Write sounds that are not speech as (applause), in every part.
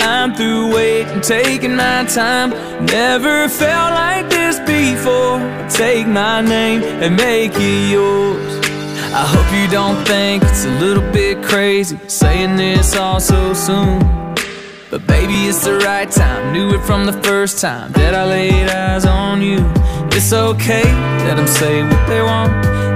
I'm through waiting, taking my time. Never felt like this before. Take my name and make it yours. I hope you don't think it's a little bit crazy saying this all so soon. But baby, it's the right time. Knew it from the first time that I laid eyes on you. It's okay, let them say what they want.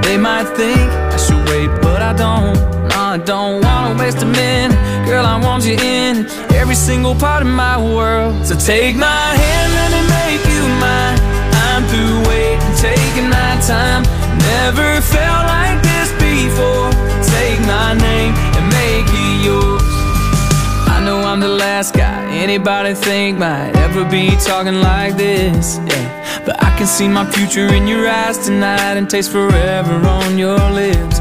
They might think I should wait, but I don't. No, I don't wanna waste a minute. Girl, I want you in every single part of my world. So take my hand, let me make you mine. I'm through waiting, taking my time. Never felt like this before. Take my name and make it yours. I know I'm the last guy anybody think might ever be talking like this. Yeah. But I can see my future in your eyes tonight and taste forever on your lips.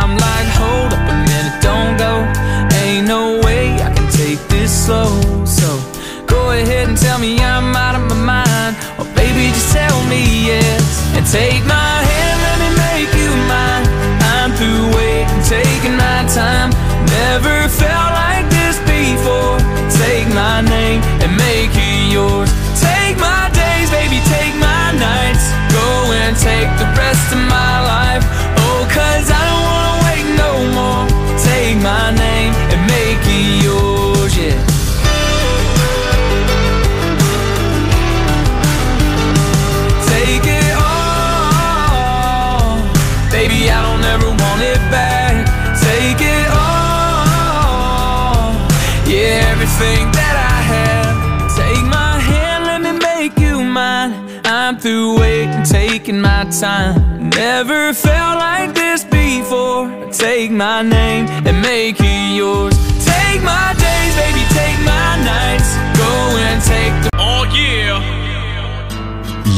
I'm like, hold up no way I can take this slow. So go ahead and tell me I'm out of my mind. Or baby, just tell me yes. And take my hand, let me make you mine. I'm through waiting, taking my time. Never felt like this before. Take my name and make it yours. Take my days, baby, take my nights. Go and take the rest of my life. Everything that I have. Take my hand, let me make you mine. I'm through waiting, taking my time. Never felt like this before. Take my name and make it yours. Take my days, baby, take my nights. Go and take the. Oh, yeah.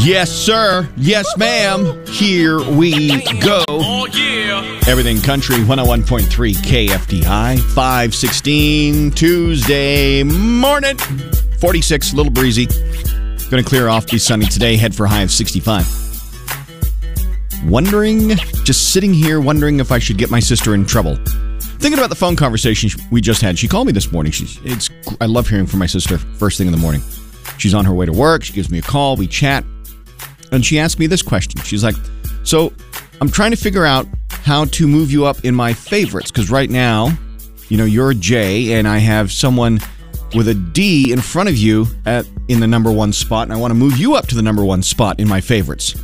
Yes, sir. Yes, ma'am. Here we go. Oh, yeah. Everything Country 101.3 KFDI, 516 Tuesday morning. 46, a little breezy. Going to clear off, be sunny today, head for high of 65. Wondering, just sitting here wondering if I should get my sister in trouble. Thinking about the phone conversation we just had. She called me this morning. She's it's I love hearing from my sister first thing in the morning. She's on her way to work. She gives me a call. We chat. And she asked me this question. She's like, So I'm trying to figure out how to move you up in my favorites because right now, you know, you're a J and I have someone with a D in front of you at in the number one spot, and I want to move you up to the number one spot in my favorites.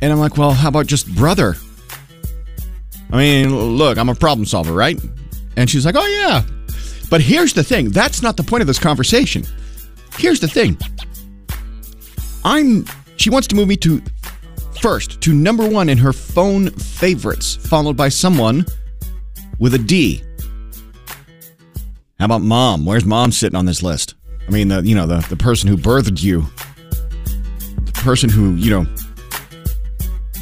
And I'm like, Well, how about just brother? I mean, look, I'm a problem solver, right? And she's like, Oh, yeah. But here's the thing that's not the point of this conversation. Here's the thing I'm she wants to move me to first to number one in her phone favorites, followed by someone with a D. How about mom? Where's mom sitting on this list? I mean, the you know the the person who birthed you, the person who you know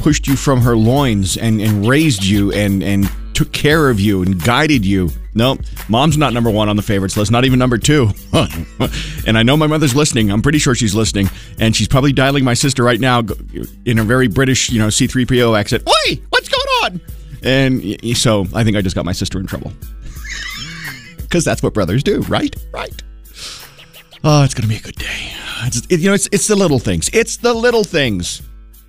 pushed you from her loins and and raised you and and took care of you and guided you. Nope, mom's not number one on the favorites list, not even number two. (laughs) and I know my mother's listening. I'm pretty sure she's listening, and she's probably dialing my sister right now in a very British, you know, C3PO accent. Oi, what's going on? And so I think I just got my sister in trouble (laughs) because that's what brothers do, right? Right. Oh, it's gonna be a good day. It's, it, you know, it's it's the little things. It's the little things.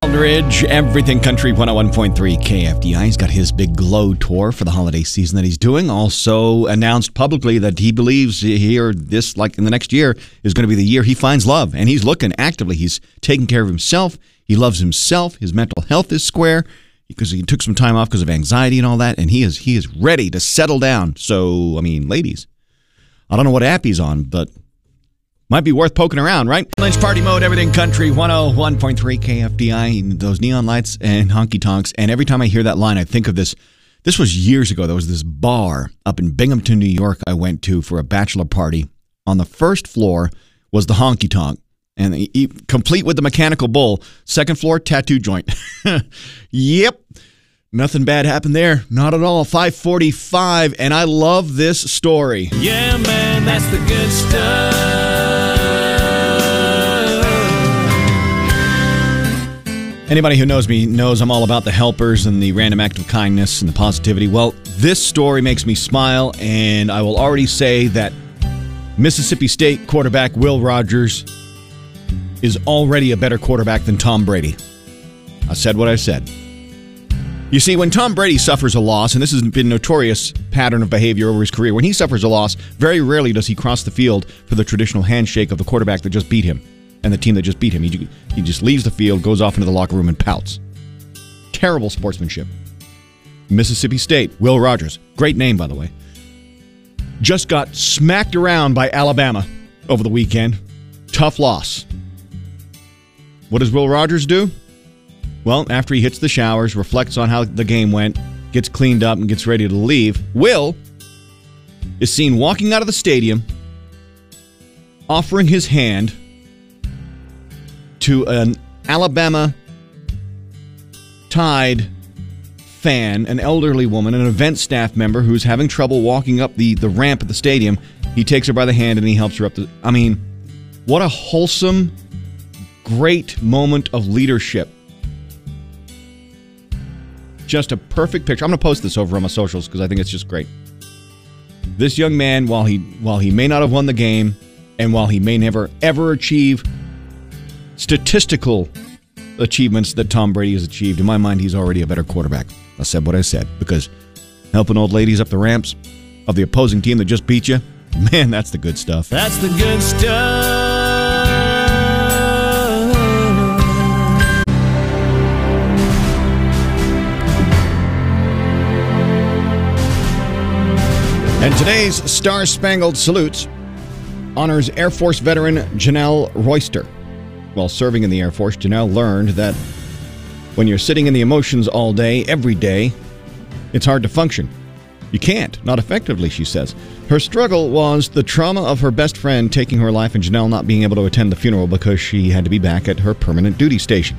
Aldridge, Everything Country 101.3 KFDI. He's got his big glow tour for the holiday season that he's doing. Also announced publicly that he believes here, this, like in the next year, is going to be the year he finds love. And he's looking actively. He's taking care of himself. He loves himself. His mental health is square because he took some time off because of anxiety and all that. And he is he is ready to settle down. So, I mean, ladies, I don't know what app he's on, but might be worth poking around, right? Lynch Party Mode, Everything Country, 101.3 KFDI, those neon lights and honky tonks. And every time I hear that line, I think of this. This was years ago. There was this bar up in Binghamton, New York, I went to for a bachelor party. On the first floor was the honky tonk, and e- e- complete with the mechanical bull. Second floor, tattoo joint. (laughs) yep. Nothing bad happened there. Not at all. 545. And I love this story. Yeah, man, that's the good stuff. Anybody who knows me knows I'm all about the helpers and the random act of kindness and the positivity. Well, this story makes me smile, and I will already say that Mississippi State quarterback Will Rogers is already a better quarterback than Tom Brady. I said what I said. You see, when Tom Brady suffers a loss, and this has been a notorious pattern of behavior over his career, when he suffers a loss, very rarely does he cross the field for the traditional handshake of the quarterback that just beat him and the team that just beat him. He, he just leaves the field, goes off into the locker room, and pouts. Terrible sportsmanship. Mississippi State, Will Rogers, great name, by the way, just got smacked around by Alabama over the weekend. Tough loss. What does Will Rogers do? Well, after he hits the showers, reflects on how the game went, gets cleaned up, and gets ready to leave, Will is seen walking out of the stadium, offering his hand to an Alabama Tide fan, an elderly woman, an event staff member who's having trouble walking up the, the ramp at the stadium. He takes her by the hand and he helps her up the. I mean, what a wholesome, great moment of leadership just a perfect picture. I'm going to post this over on my socials because I think it's just great. This young man, while he while he may not have won the game, and while he may never ever achieve statistical achievements that Tom Brady has achieved, in my mind, he's already a better quarterback. I said what I said because helping old ladies up the ramps of the opposing team that just beat you, (laughs) man, that's the good stuff. That's the good stuff. And today's Star Spangled Salute honors Air Force veteran Janelle Royster. While serving in the Air Force, Janelle learned that when you're sitting in the emotions all day, every day, it's hard to function. You can't, not effectively, she says. Her struggle was the trauma of her best friend taking her life and Janelle not being able to attend the funeral because she had to be back at her permanent duty station.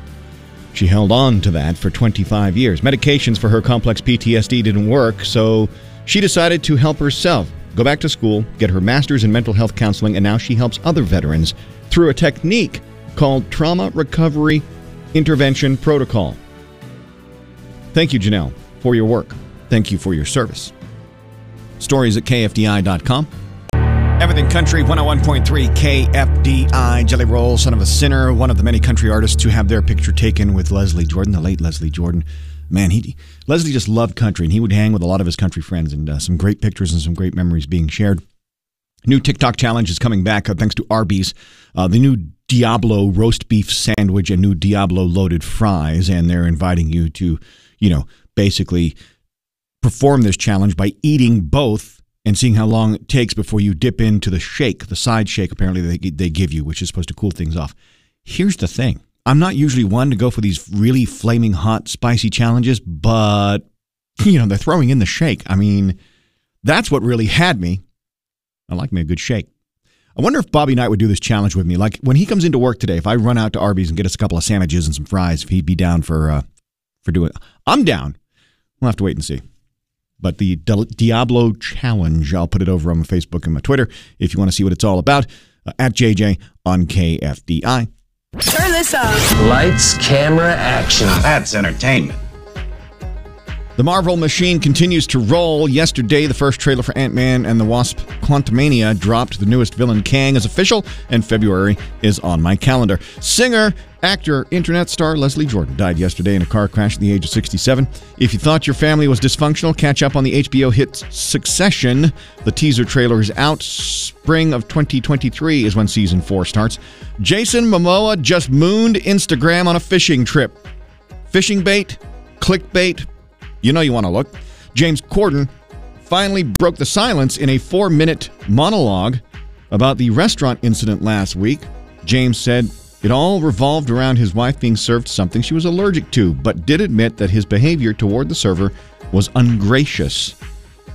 She held on to that for 25 years. Medications for her complex PTSD didn't work, so she decided to help herself, go back to school, get her master's in mental health counseling, and now she helps other veterans through a technique called Trauma Recovery Intervention Protocol. Thank you, Janelle, for your work. Thank you for your service. Stories at KFDI.com. Everything Country 101.3 KFDI. Jelly Roll, son of a sinner, one of the many country artists to have their picture taken with Leslie Jordan, the late Leslie Jordan man, he Leslie just loved country, and he would hang with a lot of his country friends, and uh, some great pictures and some great memories being shared. New TikTok challenge is coming back uh, thanks to Arby's. Uh, the new Diablo roast beef sandwich and new Diablo loaded fries, and they're inviting you to, you know, basically perform this challenge by eating both and seeing how long it takes before you dip into the shake, the side shake apparently they, they give you, which is supposed to cool things off. Here's the thing I'm not usually one to go for these really flaming hot, spicy challenges, but, (laughs) you know, they're throwing in the shake. I mean, that's what really had me. I like me a good shake. I wonder if Bobby Knight would do this challenge with me. Like when he comes into work today, if I run out to Arby's and get us a couple of sandwiches and some fries, if he'd be down for uh, for doing. I'm down. We'll have to wait and see. But the Diablo challenge, I'll put it over on my Facebook and my Twitter if you want to see what it's all about. Uh, at JJ on KFDI. Turn this up. Lights, camera, action. Now that's entertainment. The Marvel machine continues to roll. Yesterday, the first trailer for Ant Man and the Wasp Quantumania dropped. The newest villain, Kang, is official, and February is on my calendar. Singer, actor, internet star Leslie Jordan died yesterday in a car crash at the age of 67. If you thought your family was dysfunctional, catch up on the HBO hit Succession. The teaser trailer is out. Spring of 2023 is when season four starts. Jason Momoa just mooned Instagram on a fishing trip. Fishing bait, clickbait, you know you want to look. James Corden finally broke the silence in a four minute monologue about the restaurant incident last week. James said it all revolved around his wife being served something she was allergic to, but did admit that his behavior toward the server was ungracious.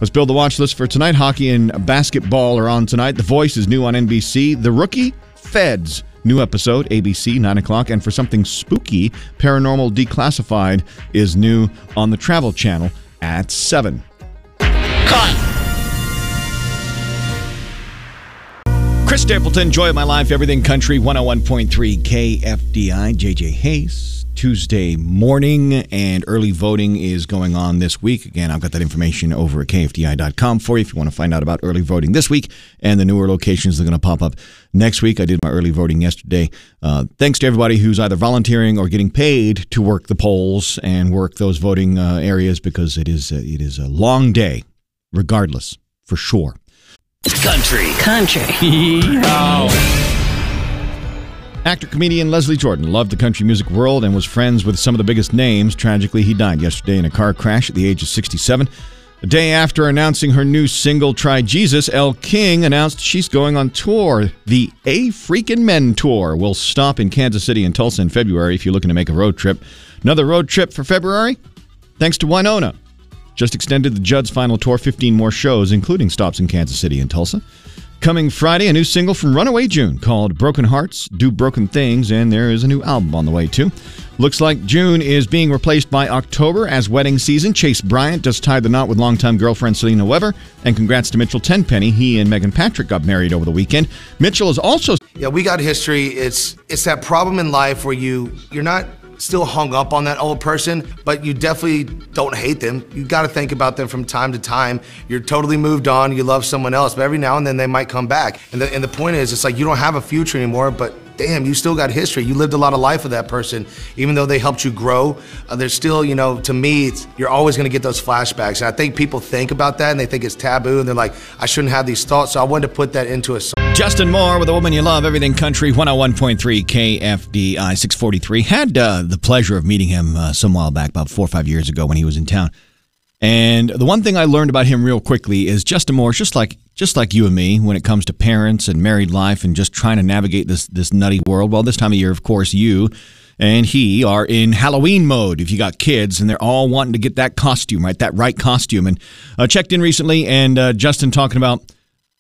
Let's build the watch list for tonight. Hockey and basketball are on tonight. The Voice is new on NBC. The Rookie, Feds. New episode, ABC, 9 o'clock. And for something spooky, Paranormal Declassified is new on the Travel Channel at 7. Cut! Chris Stapleton, Joy of My Life, Everything Country, 101.3 KFDI. JJ Hayes Tuesday morning, and early voting is going on this week. Again, I've got that information over at kfdi.com for you if you want to find out about early voting this week and the newer locations that are going to pop up next week. I did my early voting yesterday. Uh, thanks to everybody who's either volunteering or getting paid to work the polls and work those voting uh, areas because it is uh, it is a long day, regardless, for sure. Country. Country. (laughs) Actor comedian Leslie Jordan loved the country music world and was friends with some of the biggest names. Tragically, he died yesterday in a car crash at the age of 67. A day after announcing her new single, Try Jesus, Elle King announced she's going on tour. The A Freakin' Men Tour will stop in Kansas City and Tulsa in February if you're looking to make a road trip. Another road trip for February? Thanks to Winona. Just extended the Judd's final tour, 15 more shows, including stops in Kansas City and Tulsa. Coming Friday, a new single from Runaway June called Broken Hearts Do Broken Things, and there is a new album on the way too. Looks like June is being replaced by October as wedding season. Chase Bryant just tied the knot with longtime girlfriend Selena Weber, and congrats to Mitchell Tenpenny. He and Meghan Patrick got married over the weekend. Mitchell is also Yeah, we got history. It's it's that problem in life where you you're not still hung up on that old person, but you definitely don't hate them. You got to think about them from time to time. You're totally moved on. You love someone else, but every now and then they might come back. And the, and the point is, it's like you don't have a future anymore, but damn, you still got history. You lived a lot of life with that person, even though they helped you grow. Uh, there's still, you know, to me, you're always going to get those flashbacks. And I think people think about that and they think it's taboo, and they're like, I shouldn't have these thoughts. So I wanted to put that into a song. Justin Moore with a woman you love, everything country, 101.3 KFDI 643. Had uh, the pleasure of meeting him uh, some while back, about four or five years ago when he was in town. And the one thing I learned about him real quickly is Justin Moore, is just like just like you and me, when it comes to parents and married life and just trying to navigate this this nutty world. Well, this time of year, of course, you and he are in Halloween mode. If you got kids and they're all wanting to get that costume, right, that right costume, and uh, checked in recently, and uh, Justin talking about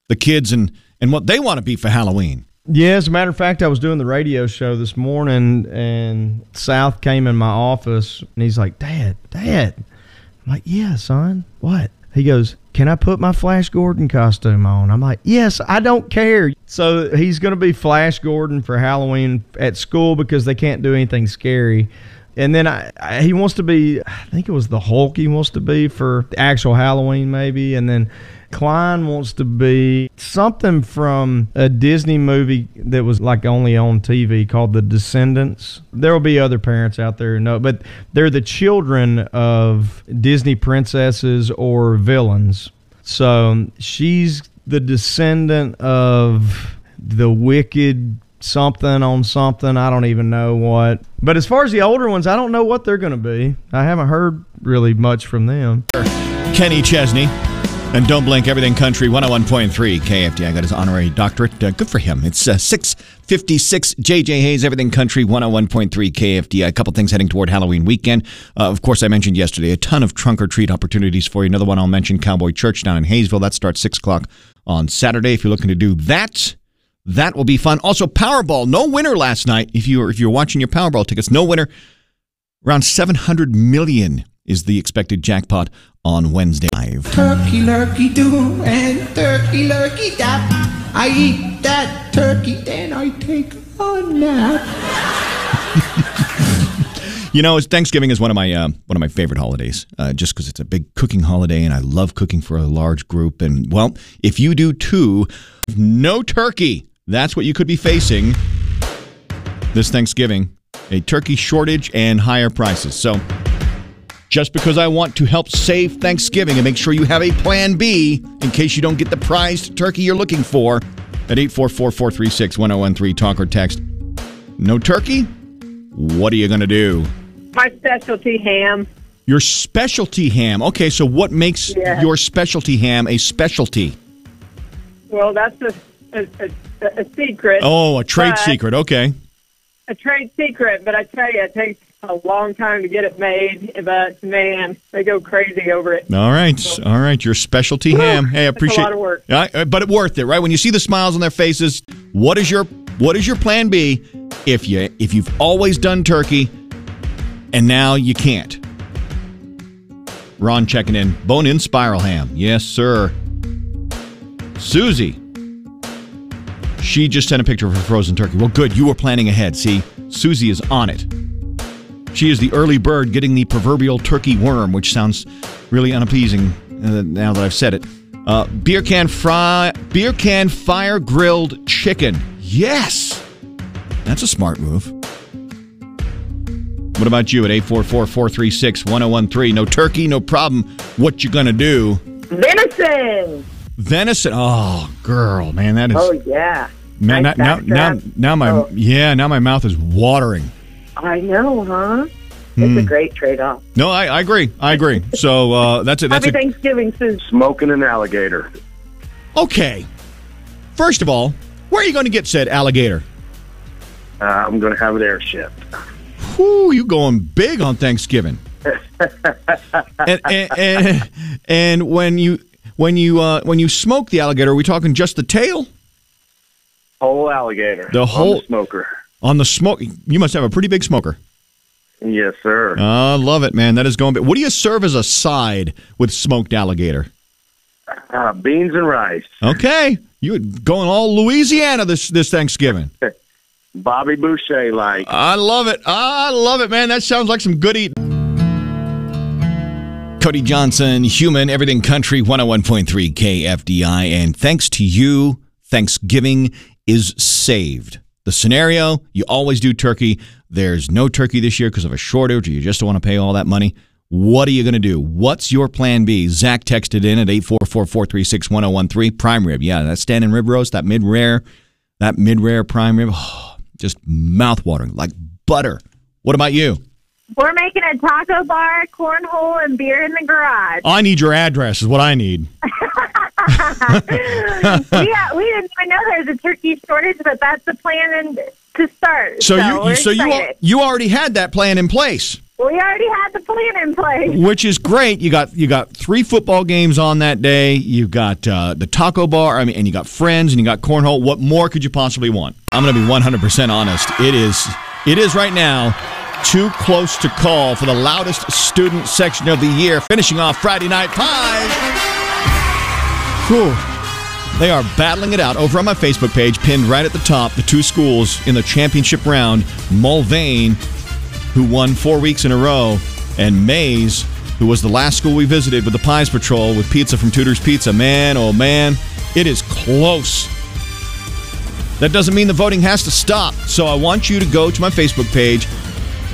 the kids and and what they want to be for Halloween. Yeah, as a matter of fact, I was doing the radio show this morning, and South came in my office, and he's like, "Dad, Dad." I'm like, "Yeah, son. What?" He goes, "Can I put my Flash Gordon costume on?" I'm like, "Yes, I don't care." So he's going to be Flash Gordon for Halloween at school because they can't do anything scary. And then I, I, he wants to be, I think it was the Hulk he wants to be for the actual Halloween, maybe. And then Klein wants to be something from a Disney movie that was like only on TV called The Descendants. There will be other parents out there who know, but they're the children of Disney princesses or villains. So she's the descendant of the wicked something on something. I don't even know what. But as far as the older ones, I don't know what they're going to be. I haven't heard really much from them. Kenny Chesney. And don't blink, everything country 101.3 KFDI got his honorary doctorate. Uh, good for him. It's uh, 656 JJ Hayes, everything country 101.3 KFDI. A couple things heading toward Halloween weekend. Uh, of course, I mentioned yesterday a ton of trunk or treat opportunities for you. Another one I'll mention Cowboy Church down in Haysville. That starts 6 o'clock on Saturday. If you're looking to do that, that will be fun. Also, Powerball, no winner last night. If you're if you're watching your Powerball tickets, no winner. Around 700 million is the expected jackpot on Wednesday. Turkey lurkey do and turkey lurkey dap. I eat that turkey, then I take a nap. (laughs) You know, Thanksgiving is one of my uh, one of my favorite holidays, uh, just because it's a big cooking holiday, and I love cooking for a large group. And well, if you do too, no turkey. That's what you could be facing this Thanksgiving: a turkey shortage and higher prices. So, just because I want to help save Thanksgiving and make sure you have a plan B in case you don't get the prized turkey you're looking for, at 844 436 1013, talk or text. No turkey? What are you going to do? My specialty ham. Your specialty ham. Okay, so what makes your specialty ham a specialty? Well, that's a a, a, a secret. Oh, a trade secret. Okay. A trade secret, but I tell you, it takes a long time to get it made. But man, they go crazy over it. All right. All right. Your specialty ham. Hey, I That's a appreciate lot of work. Yeah, but it worth it, right? When you see the smiles on their faces, what is your what is your plan B if you if you've always done turkey and now you can't? Ron checking in. Bone in spiral ham. Yes, sir. Susie. She just sent a picture of her frozen turkey. Well, good. You were planning ahead. See, Susie is on it. She is the early bird getting the proverbial turkey worm, which sounds really unappeasing uh, now that I've said it. Uh, beer can fry, beer can fire grilled chicken. Yes, that's a smart move. What about you at 844-436-1013? No turkey, no problem. What you gonna do? Venison. Venison. Oh, girl, man, that is. Oh yeah. Man, nice now, now, now, now my Oh. yeah, now my mouth is watering. I know, huh? Hmm. It's a great trade-off. No, I, I agree. I agree. So uh, that's it. That's Happy a, Thanksgiving, Susan. Smoking an alligator. okay. First of all, where are you going to get said alligator? Uh, I'm going to have it airship. shipped. Whew, you going big on Thanksgiving. (laughs) and, and, and, and when you when you uh, when you smoke the alligator, are we talking just the tail Whole alligator. The whole- smoker. on the smoke? You must have a pretty big smoker. Yes, sir. I love it, man. That is going. What do you serve as a side with smoked alligator? Uh, beans and rice. Okay, you going all Louisiana this this Thanksgiving. (laughs) Bobby Boucher like. I love it. I love it, man. That sounds like some good eating. Cody Johnson, Human, Everything Country, 101.3 KFDI. And thanks to you, Thanksgiving is saved. The scenario, you always do turkey. There's no turkey this year because of a shortage, or you just don't want to pay all that money. What are you going to do? What's your plan B? Zach texted in at 844 436 1013. Prime rib. Yeah, that standing rib roast, that mid rare, that mid rare prime rib. Oh, (sighs) just mouth watering, like butter. What about you? We're making a taco bar, cornhole, and beer in the garage. I need your address, is what I need. (laughs) (laughs) yeah, we didn't even know there was a turkey shortage, but that's the plan and to start. So, we're you, so you, you already had that plan in place, we already had the plan in place. which is great. You got you got three football games on that day. You got uh, the taco bar. I mean, and you got friends, and you got cornhole. What more could you possibly want? I'm going to be 100 percent honest. It is it is right now too close to call for the loudest student section of the year, finishing off Friday Night Pies. Whew. They are battling it out over on my Facebook page, pinned right at the top. The two schools in the championship round Mulvane, who won four weeks in a row, and Maize, who was the last school we visited with the Pies Patrol with pizza from Tudor's Pizza. Man, oh man, it is close. That doesn't mean the voting has to stop. So I want you to go to my Facebook page,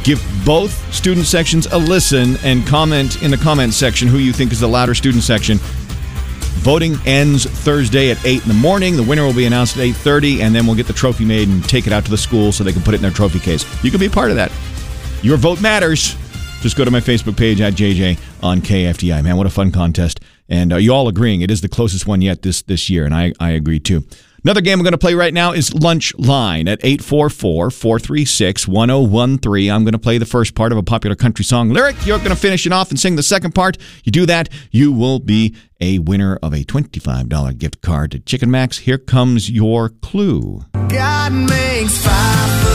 give both student sections a listen, and comment in the comment section who you think is the louder student section. Voting ends Thursday at 8 in the morning. The winner will be announced at 8.30, and then we'll get the trophy made and take it out to the school so they can put it in their trophy case. You can be part of that. Your vote matters. Just go to my Facebook page at JJ on KFDI. Man, what a fun contest. And uh, you all agreeing it is the closest one yet this, this year, and I, I agree too. Another game I'm going to play right now is Lunch Line at 844 436 1013. I'm going to play the first part of a popular country song lyric. You're going to finish it off and sing the second part. You do that, you will be a winner of a $25 gift card to Chicken Max. Here comes your clue. God makes five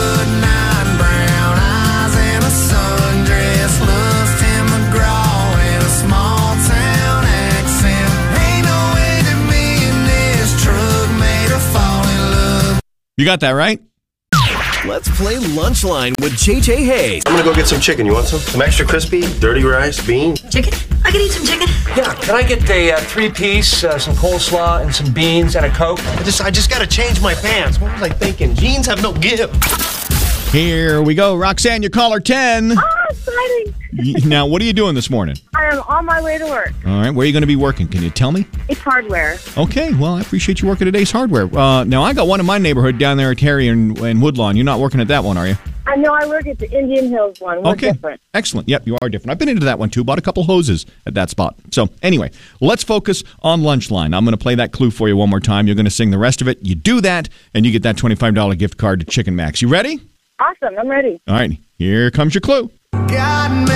You got that right? Let's play Lunchline with JJ Hayes. I'm gonna go get some chicken. You want some? Some extra crispy, dirty rice, beans. Chicken? I can eat some chicken. Yeah, can I get a uh, three-piece, uh, some coleslaw, and some beans and a Coke? I just, I just gotta change my pants. What was I thinking? Jeans have no give. Here we go. Roxanne, your caller 10. Ah, exciting. Y- now, what are you doing this morning? I am on my way to work. All right, where are you going to be working? Can you tell me? It's hardware. Okay, well, I appreciate you working at Ace Hardware. Uh, now, I got one in my neighborhood down there at Terry and, and Woodlawn. You're not working at that one, are you? I know I work at the Indian Hills one. We're okay, different. excellent. Yep, you are different. I've been into that one too. Bought a couple hoses at that spot. So, anyway, let's focus on lunch line. I'm going to play that clue for you one more time. You're going to sing the rest of it. You do that, and you get that $25 gift card to Chicken Max. You ready? Awesome. I'm ready. All right, here comes your clue. God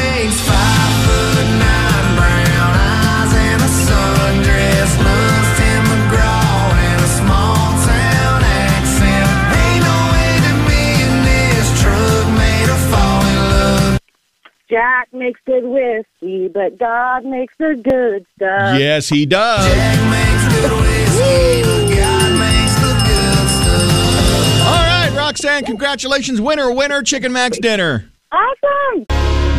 Jack makes good whiskey, but God makes the good stuff. yes, he does. All right, Roxanne, congratulations. Winner, winner, Chicken Max dinner. Awesome.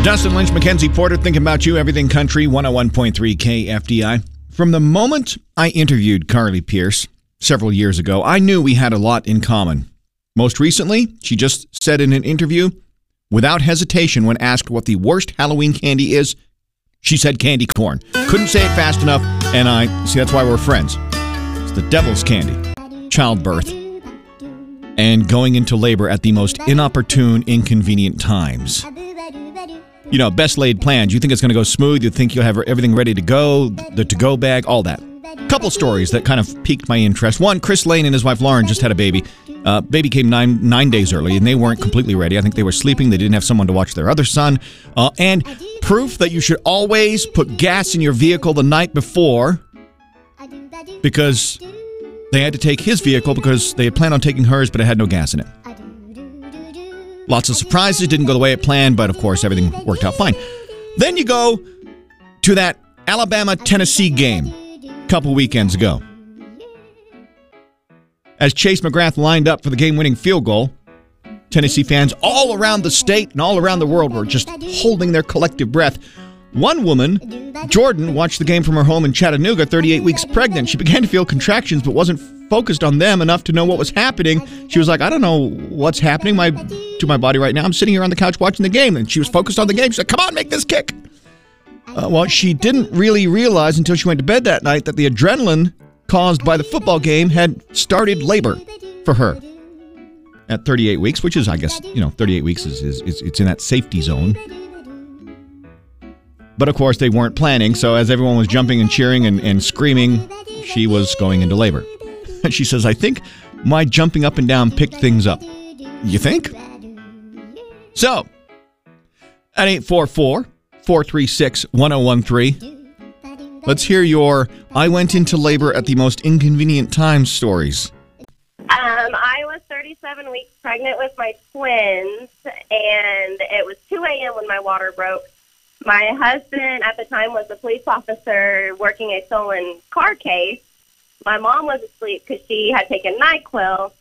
Dustin Lynch, Mackenzie Porter, thinking about you, Everything Country, 101.3 KFDI. From the moment I interviewed Carly Pearce several years ago, I knew we had a lot in common. Most recently, she just said in an interview, without hesitation, when asked what the worst Halloween candy is, she said candy corn. Couldn't say it fast enough, and I see that's why we're friends. It's the devil's candy, childbirth, and going into labor at the most inopportune, inconvenient times. You know, best laid plans. You think it's going to go smooth. You think you'll have everything ready to go, the to go bag, all that. Couple stories that kind of piqued my interest. One, Chris Lane and his wife Lauren just had a baby. Uh, baby came nine nine days early, and they weren't completely ready. I think they were sleeping. They didn't have someone to watch their other son. Uh, and proof that you should always put gas in your vehicle the night before, because they had to take his vehicle because they had planned on taking hers, but it had no gas in it. Lots of surprises, didn't go the way it planned, but of course everything worked out fine. Then you go to that Alabama Tennessee game a couple weekends ago. As Chase McGrath lined up for the game winning field goal, Tennessee fans all around the state and all around the world were just holding their collective breath. One woman, Jordan, watched the game from her home in Chattanooga, 38 weeks pregnant. She began to feel contractions, but wasn't focused on them enough to know what was happening. She was like, I don't know what's happening my, to my body right now. I'm sitting here on the couch watching the game. And she was focused on the game. She said, Come on, make this kick. Uh, well, she didn't really realize until she went to bed that night that the adrenaline caused by the football game had started labor for her at 38 weeks, which is, I guess, you know, 38 weeks is, is, is it's in that safety zone. But of course, they weren't planning. So as everyone was jumping and cheering and, and screaming, she was going into labor. (laughs) she says, I think my jumping up and down picked things up. You think? So, at 844 436 1013, let's hear your I went into labor at the most inconvenient times stories. Um, I was 37 weeks pregnant with my twins, and it was 2 a.m. when my water broke. My husband at the time was a police officer working a stolen car case. My mom was asleep because she had taken NyQuil.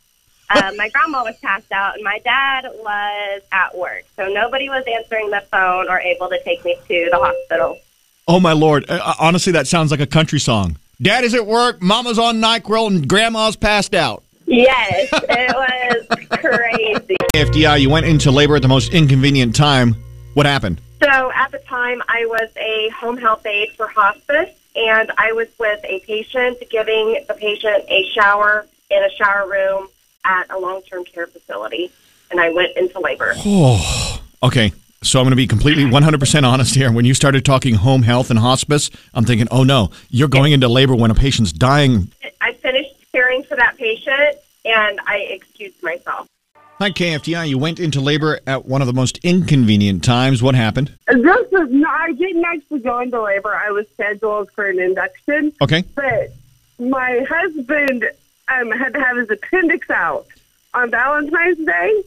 Uh, my grandma was passed out, and my dad was at work. So nobody was answering the phone or able to take me to the hospital. Oh, my Lord. Uh, honestly, that sounds like a country song. Dad is at work, Mama's on NyQuil, and Grandma's passed out. Yes, it was crazy. (laughs) FDI, you went into labor at the most inconvenient time. What happened? So at the time, I was a home health aide for hospice, and I was with a patient giving the patient a shower in a shower room at a long term care facility, and I went into labor. Oh, okay. So I'm going to be completely 100% honest here. When you started talking home health and hospice, I'm thinking, oh no, you're going into labor when a patient's dying. I finished caring for that patient, and I excused myself. Hi, KFDI. You went into labor at one of the most inconvenient times. What happened? This is no, I didn't actually go into labor. I was scheduled for an induction. Okay. But my husband um, had to have his appendix out on Valentine's Day.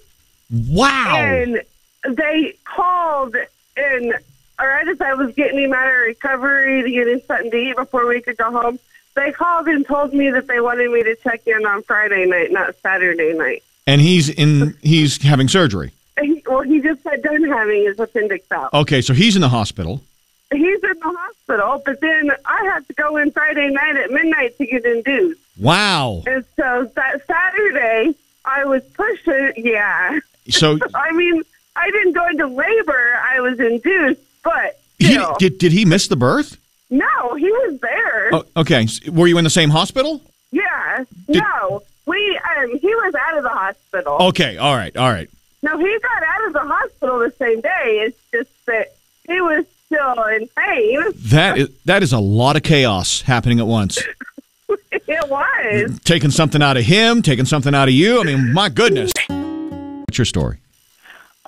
Wow. And they called and right as I was getting him out of recovery to get him something to eat before we could go home, they called and told me that they wanted me to check in on Friday night, not Saturday night. And he's in. He's having surgery. He, well, he just got done having his appendix out. Okay, so he's in the hospital. He's in the hospital, but then I had to go in Friday night at midnight to get induced. Wow. And so that Saturday, I was pushing. Yeah. So (laughs) I mean, I didn't go into labor. I was induced, but he, did did he miss the birth? no, he was there. Oh, okay. Were you in the same hospital? Yeah. no, we. Um, he was out of the hospital. Okay. All right. All right. No, he got out of the hospital the same day. It's just that he was still in pain. That is that is a lot of chaos happening at once. (laughs) it was. taking something out of him, taking something out of you. I mean, my goodness. (laughs) What's your story?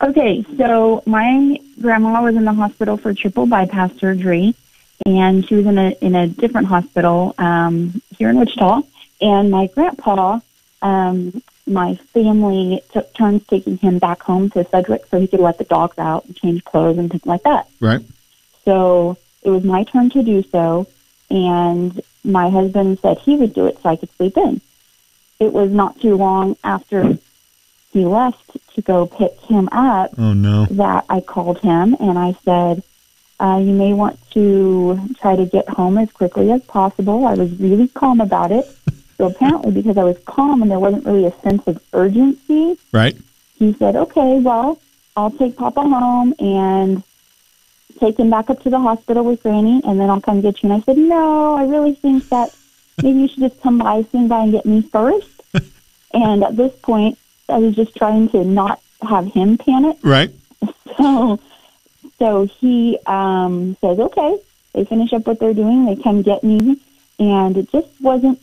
Okay, so my grandma was in the hospital for triple bypass surgery, and she was in a in a different hospital um, here in Wichita. And my grandpa, um, my family took turns taking him back home to Sedgwick so he could let the dogs out and change clothes and things like that. Right. So it was my turn to do so, and my husband said he would do it so I could sleep in. It was not too long after he left to go pick him up, Oh no. that I called him and I said, uh, you may want to try to get home as quickly as possible. I was really calm about it. So apparently, because I was calm and there wasn't really a sense of urgency, Right. he said, okay, well, I'll take Papa home and take him back up to the hospital with Granny, and then I'll come get you. And I said, no, I really think that maybe you should just come by, swing by, and get me first. (laughs) and at this point, I was just trying to not have him panic. Right. (laughs) So, so he um, says, okay. They finish up what they're doing. They come get me, and it just wasn't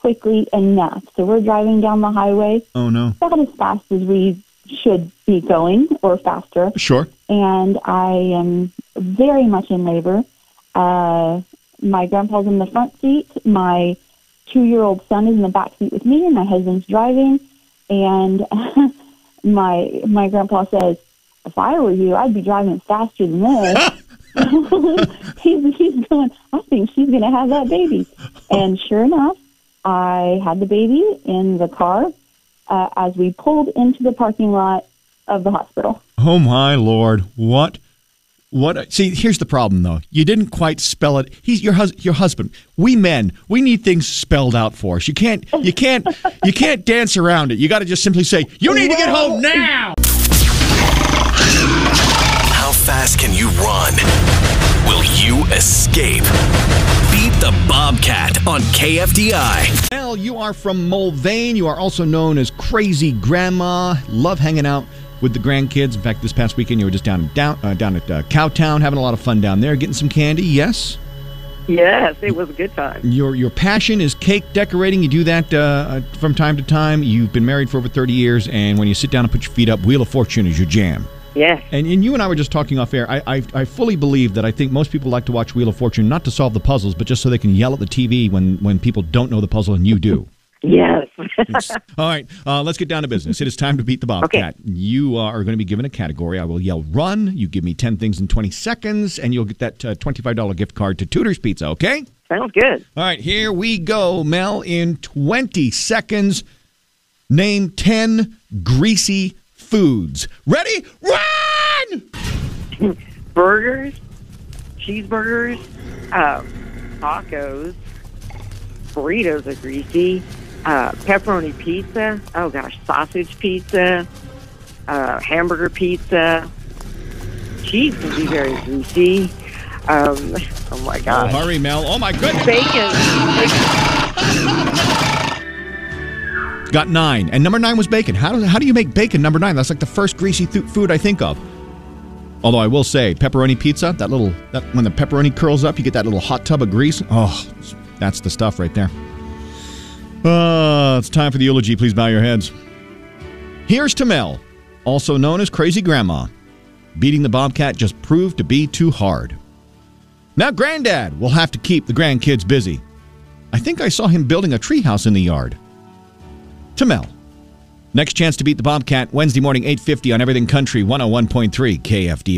quickly enough. So we're driving down the highway Oh no. about as fast as we should be going, or faster. Sure. And I am very much in labor. Uh, my grandpa's in the front seat. My two-year-old son is in the back seat with me, and my husband's driving. And (laughs) my my grandpa says, "If I were you, I'd be driving faster than this." (laughs) (laughs) he's he's going. I think she's going to have that baby. And sure enough, I had the baby in the car uh, as we pulled into the parking lot of the hospital. Oh my lord. What? What? See, here's the problem, though. You didn't quite spell it. He's your hus- your husband. We men, we need things spelled out for us. You can't, you can't, you can't dance around it. You got to just simply say, "You need to get home now." How fast can you run? Will you escape? Beat the Bobcat on KFDI. Mel, you are from Mulvane. You are also known as Crazy Grandma. Love hanging out with the grandkids. In fact, this past weekend you were just down down uh, down at uh, Cowtown, having a lot of fun down there, getting some candy. Yes. Yes, it was a good time. Your your passion is cake decorating. You do that uh, uh, from time to time. You've been married for over thirty years, and when you sit down and put your feet up, Wheel of Fortune is your jam. Yes. And, and you and I were just talking off air. I, I I fully believe that I think most people like to watch Wheel of Fortune not to solve the puzzles, but just so they can yell at the TV when when people don't know the puzzle and you do. Yes. (laughs) All right, uh, let's get down to business. It is time to beat the Bobcat. You uh, are going to be given a category. I will yell run. You give me 10 things in 20 seconds, and you'll get that uh, $25 gift card to Tudor's Pizza, okay? Sounds good. All right, here we go. Mel, in 20 seconds, name 10 greasy foods. Ready? Run! (laughs) Burgers, cheeseburgers, uh, tacos, burritos are greasy, uh, pepperoni pizza. Oh gosh, sausage pizza, uh, hamburger pizza. Cheese can be very greasy. Um, oh my Oh, gosh. hurry, Mel. Oh, my goodness. Bacon. (laughs) Got nine. And number nine was bacon. How do, how do you make bacon number nine? That's like the first greasy th- food I think of. Although I will say, pepperoni pizza, that little, that when the pepperoni curls up, you get that little hot tub of grease. Oh, that's the stuff right there. Uh, it's time for the eulogy. Please bow your heads. Here's to Mel, also known as Crazy Grandma. Beating the Bobcat just proved to be too hard. Now, Granddad will have to keep the grandkids busy. I think I saw him building a treehouse in the yard. To Mel. Next chance to beat the Bobcat Wednesday morning 8:50 on Everything Country 101.3 KFD.